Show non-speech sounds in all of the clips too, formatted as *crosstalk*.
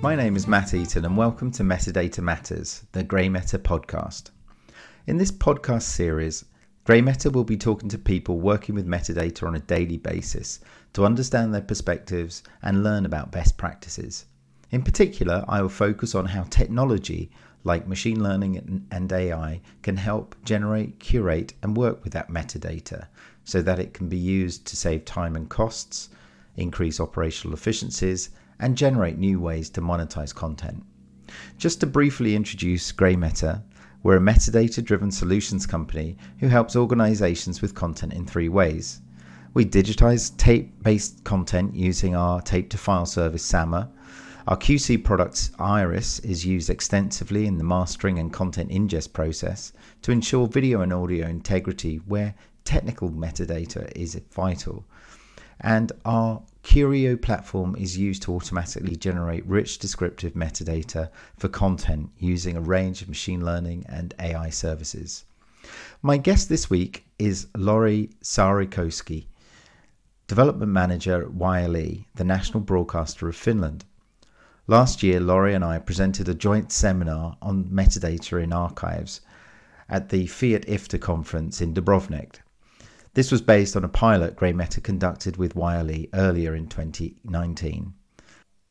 My name is Matt Eaton, and welcome to Metadata Matters, the GrayMeta podcast. In this podcast series, GrayMeta will be talking to people working with metadata on a daily basis to understand their perspectives and learn about best practices. In particular, I will focus on how technology like machine learning and AI can help generate, curate, and work with that metadata so that it can be used to save time and costs, increase operational efficiencies, and generate new ways to monetize content. Just to briefly introduce GrayMeta, we're a metadata driven solutions company who helps organizations with content in three ways. We digitize tape based content using our tape to file service SAMMA. Our QC product Iris is used extensively in the mastering and content ingest process to ensure video and audio integrity where technical metadata is vital. And our Curio platform is used to automatically generate rich descriptive metadata for content using a range of machine learning and AI services. My guest this week is Lauri Sarikoski, Development Manager at YLE, the national broadcaster of Finland. Last year, Lauri and I presented a joint seminar on metadata in archives at the FIAT/IFTA conference in Dubrovnik. This was based on a pilot GrayMeta conducted with YLE earlier in 2019.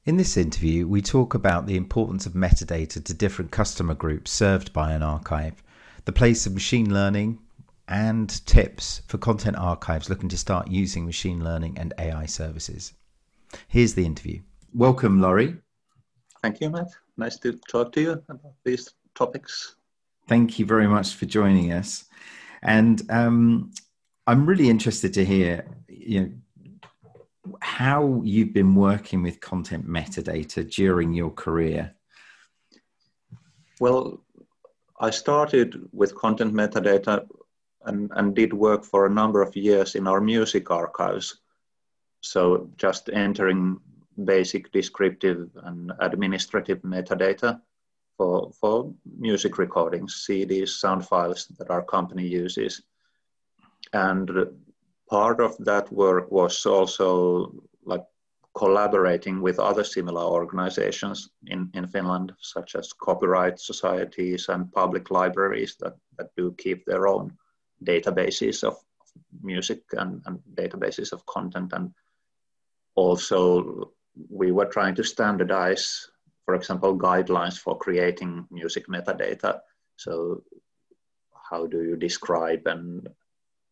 In this interview, we talk about the importance of metadata to different customer groups served by an archive, the place of machine learning, and tips for content archives looking to start using machine learning and AI services. Here's the interview. Welcome, Lauri. Thank you, Matt. Nice to talk to you about these topics. Thank you very much for joining us. And um, I'm really interested to hear, you know, how you've been working with content metadata during your career. Well, I started with content metadata and, and did work for a number of years in our music archives. So just entering basic descriptive and administrative metadata for, for music recordings, CDs, sound files that our company uses and part of that work was also like collaborating with other similar organizations in, in Finland, such as copyright societies and public libraries that, that do keep their own databases of music and, and databases of content. And also, we were trying to standardize, for example, guidelines for creating music metadata. So, how do you describe and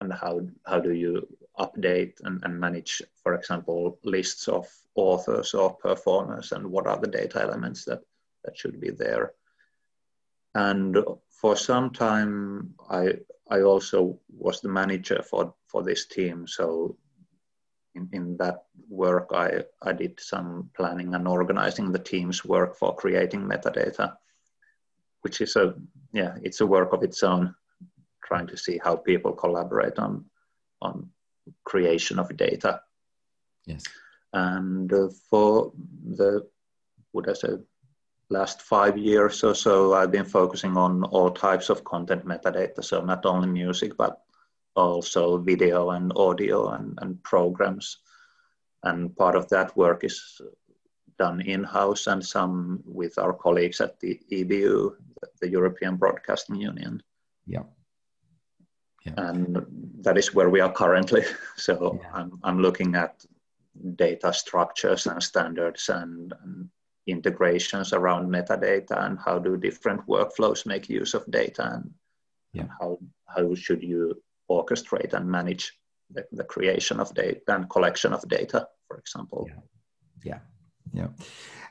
and how, how do you update and, and manage, for example, lists of authors or performers and what are the data elements that, that should be there. And for some time, I, I also was the manager for, for this team. So in, in that work, I, I did some planning and organizing the team's work for creating metadata, which is a, yeah, it's a work of its own trying to see how people collaborate on on creation of data. Yes. And uh, for the would I say last five years or so, I've been focusing on all types of content metadata. So not only music, but also video and audio and, and programs. And part of that work is done in-house and some with our colleagues at the EBU, the European Broadcasting Union. Yeah yeah. and that is where we are currently. *laughs* So yeah. I'm, I'm looking at data structures and standards and, and, integrations around metadata and how do different workflows make use of data and, yeah. and how, how should you orchestrate and manage the, the creation of data and collection of data, for example. Yeah, yeah.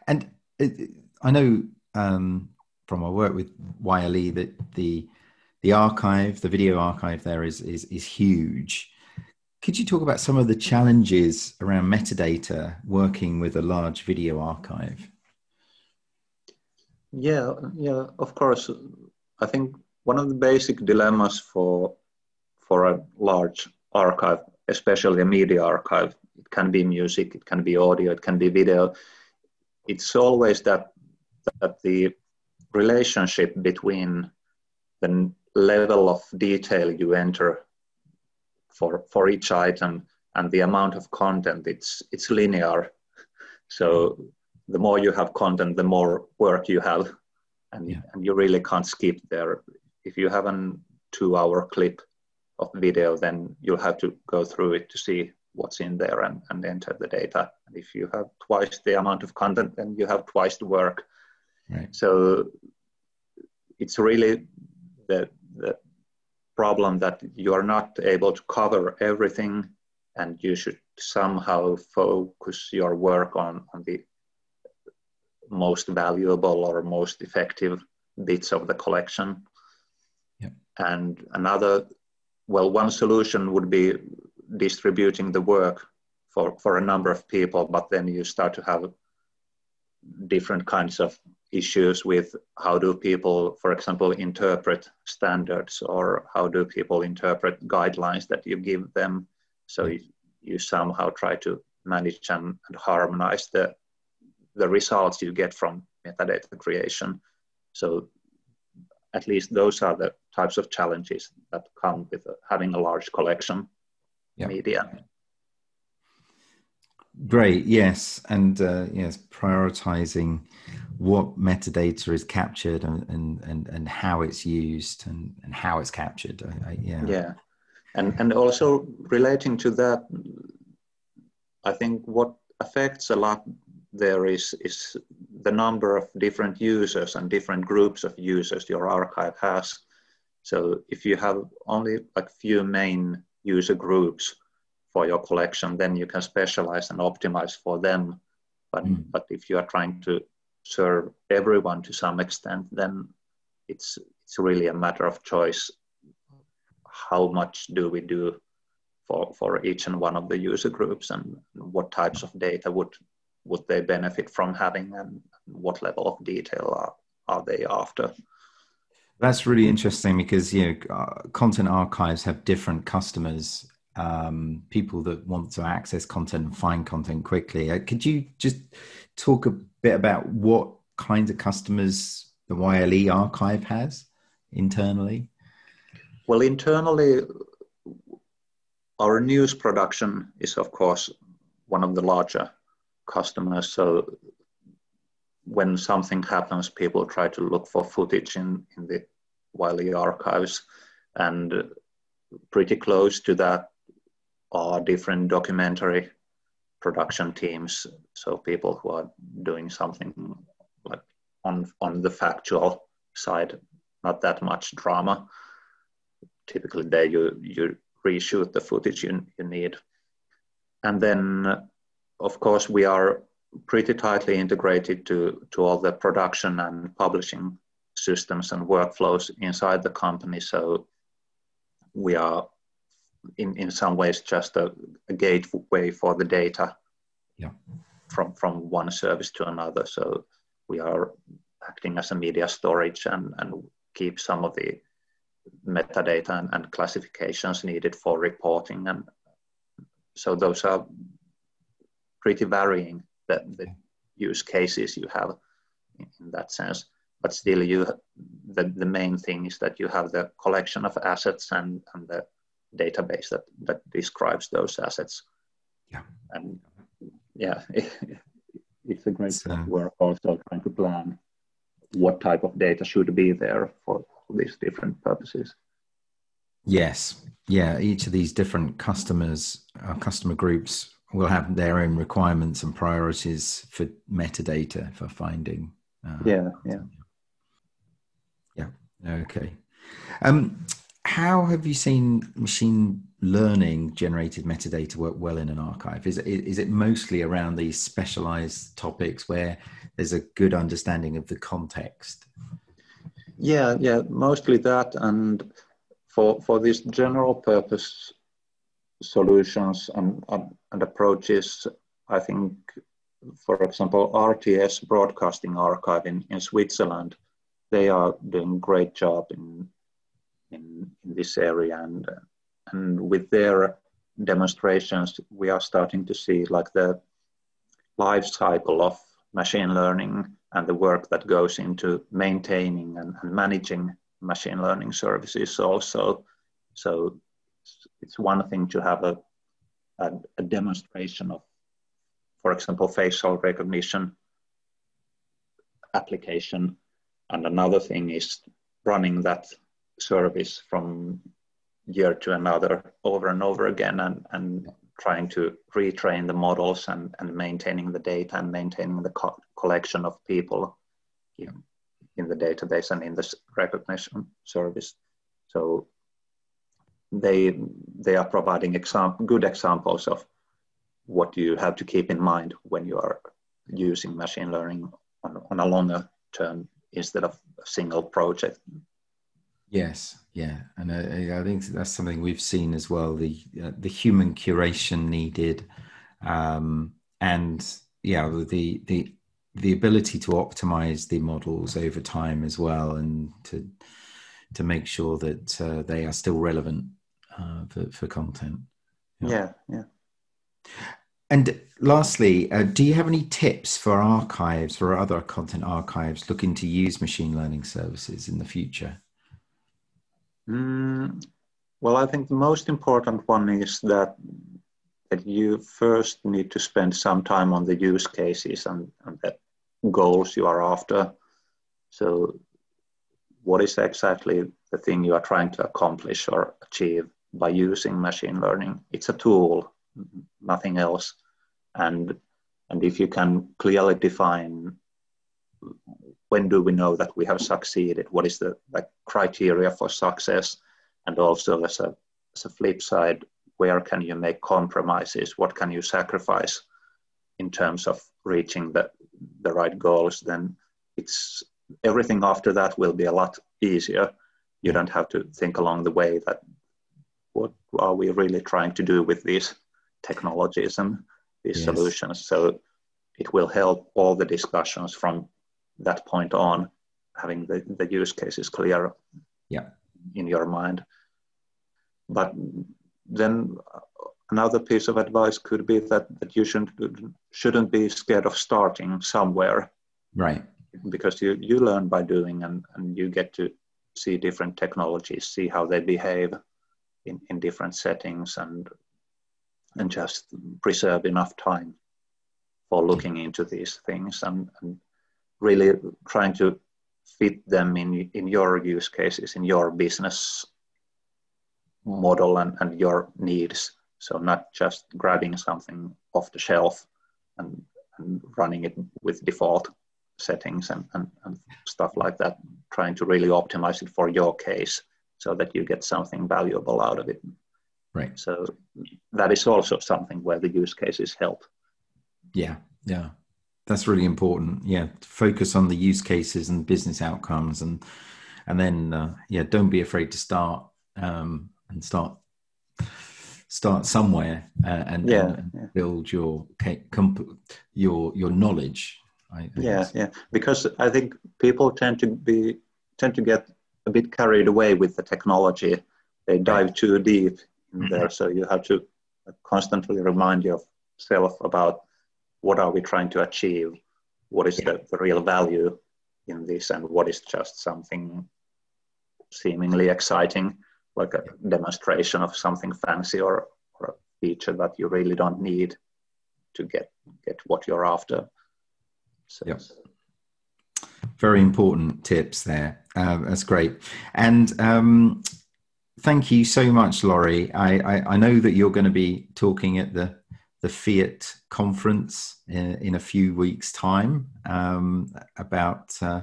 And it, I know um, from our work with YLE that the the archive, the video archive there is, is, is huge. Could you talk about some of the challenges around metadata working with a large video archive? Yeah, yeah, of course. I think one of the basic dilemmas for for a large archive, especially a media archive, it can be music, it can be audio, it can be video. It's always that that the relationship between the level of detail you enter for for each item and the amount of content it's it's linear so the more you have content, the more work you have, and yeah. and you really can't skip there. If you have a two-hour clip of video, then you'll have to go through it to see what's in there and, and enter the data. And if you have twice the amount of content, then you have twice the work. Right. So it's really the, the problem that you are not able to cover everything and you should somehow focus your work on, on the most valuable or most effective bits of the collection. Yeah. And another, well, one solution would be distributing the work for, for a number of people, but then you start to have different kinds of issues with how do people, for example, interpret standards or how do people interpret guidelines that you give them. So you, you somehow try to manage and, and, harmonize the, the results you get from metadata creation. So at least those are the types of challenges that come with having a large collection yeah. media. Great, yes, and uh, yes, prioritizing what metadata is captured and and and, and how it's used and, and how it's captured. I, I, yeah, yeah, and and also relating to that, I think what affects a lot there is is the number of different users and different groups of users your archive has. So if you have only like few main user groups for your collection, then you can specialize and optimize for them. But, mm. but if you are trying to serve everyone to some extent, then it's, it's really a matter of choice. How much do we do for, for each and one of the user groups and what types of data would, would they benefit from having and what level of detail are, are they after? That's really interesting because you know uh, content archives have different customers um, people that want to access content and find content quickly. Uh, could you just talk a bit about what kinds of customers the YLE archive has internally? Well, internally, our news production is, of course, one of the larger customers. So when something happens, people try to look for footage in, in the YLE archives. And pretty close to that are different documentary production teams, so people who are doing something like on on the factual side, not that much drama. Typically, there you you reshoot the footage you, you need, and then of course we are pretty tightly integrated to to all the production and publishing systems and workflows inside the company. So we are in, in some ways just a, a gateway for the data yeah. from, from one service to another. So we are acting as a media storage and, and keep some of the metadata and, and classifications needed for reporting. And so those are pretty varying, the, the use cases you have in, that sense but still you the, the main thing is that you have the collection of assets and, and the database that, that describes those assets. Yeah. And yeah, *laughs* it's a great so, work also trying to plan what type of data should be there for, these different purposes. Yes. Yeah. Each of these different customers, uh, customer groups will have their own requirements and priorities for metadata for finding. Uh, yeah. Yeah. Yeah. Okay. Um, how have you seen machine learning generated metadata work well in an archive? Is it, is it mostly around these specialized topics where there's a good understanding of the context? Yeah, yeah, mostly that. And for, for these general purpose solutions and, and, and approaches, I think, for example, RTS Broadcasting Archive in, in Switzerland, they are doing great job in this area and and with their demonstrations we are starting to see like the life cycle of machine learning and the work that goes into maintaining and, and managing machine learning services also so it's, one thing to have a, a, a demonstration of for example facial recognition application. And another thing is running that service from year to another over and over again and, and trying to retrain the models and, and maintaining the data and maintaining the co- collection of people in, in the database and in the recognition service. So they they are providing exam- good examples of what you have to keep in mind when you are using machine learning on, on a longer term instead of a single project. Yes, yeah, and I, I think that's something we've seen as well. The uh, the human curation needed, um, and yeah, the the the ability to optimize the models over time as well, and to to make sure that uh, they are still relevant uh, for for content. Yeah, yeah. And lastly, uh, do you have any tips for archives, for other content archives looking to use machine learning services in the future? Mm, well, I think the most important one is that that you first need to spend some time on the use cases and, and the goals you are after. So, what is exactly the thing you are trying to accomplish or achieve by using machine learning? It's a tool, nothing else. And and if you can clearly define when do we know that we have succeeded? What is the like, criteria for success? And also, as a, as a flip side, where can you make compromises? What can you sacrifice in terms of reaching the, the right goals? Then it's everything after that will be a lot easier. You don't have to think along the way that what are we really trying to do with these technologies and these yes. solutions. So it will help all the discussions from that point on having the, the use cases clear yeah. in your mind. But then another piece of advice could be that, that you shouldn't, shouldn't be scared of starting somewhere. Right. Because you, you learn by doing and, and you get to see different technologies, see how they behave in, in different settings and and just preserve enough time for looking into these things and, and really trying to fit them in, in your use cases, in your business model and, and your needs. So not just grabbing something off the shelf and, and running it with default settings and, and, and stuff like that, trying to really optimize it for your case so that you get something valuable out of it. Right. So that is also something where the use cases help. Yeah, yeah that's really important yeah focus on the use cases and business outcomes and and then uh, yeah don't be afraid to start um, and start start somewhere uh, and, yeah, and yeah. build your comp- your your knowledge I, yeah yeah because i think people tend to be tend to get a bit carried away with the technology they dive right. too deep in mm-hmm. there so you have to constantly remind yourself about what are we trying to achieve? What is yeah. the, the real value in this, and what is just something seemingly exciting, like a demonstration of something fancy or, or a feature that you really don't need to get get what you're after. So, yep. Very important tips there. Um, that's great. And um, thank you so much, Lauri. I, I, I know that you're going to be talking at the the Fiat conference in, in a few weeks' time um, about uh,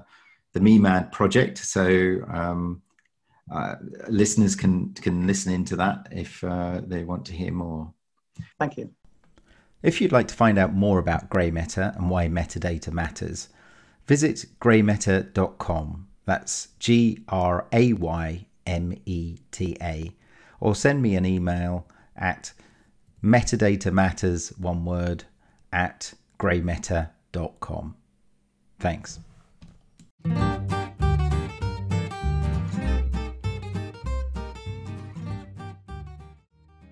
the MEMAD project. So um, uh, listeners can can listen into that if uh, they want to hear more. Thank you. If you'd like to find out more about GrayMeta and why metadata matters, visit graymeta.com. That's G R A Y M E T A, or send me an email at metadata matters, one word, at graymeta.com. Thanks.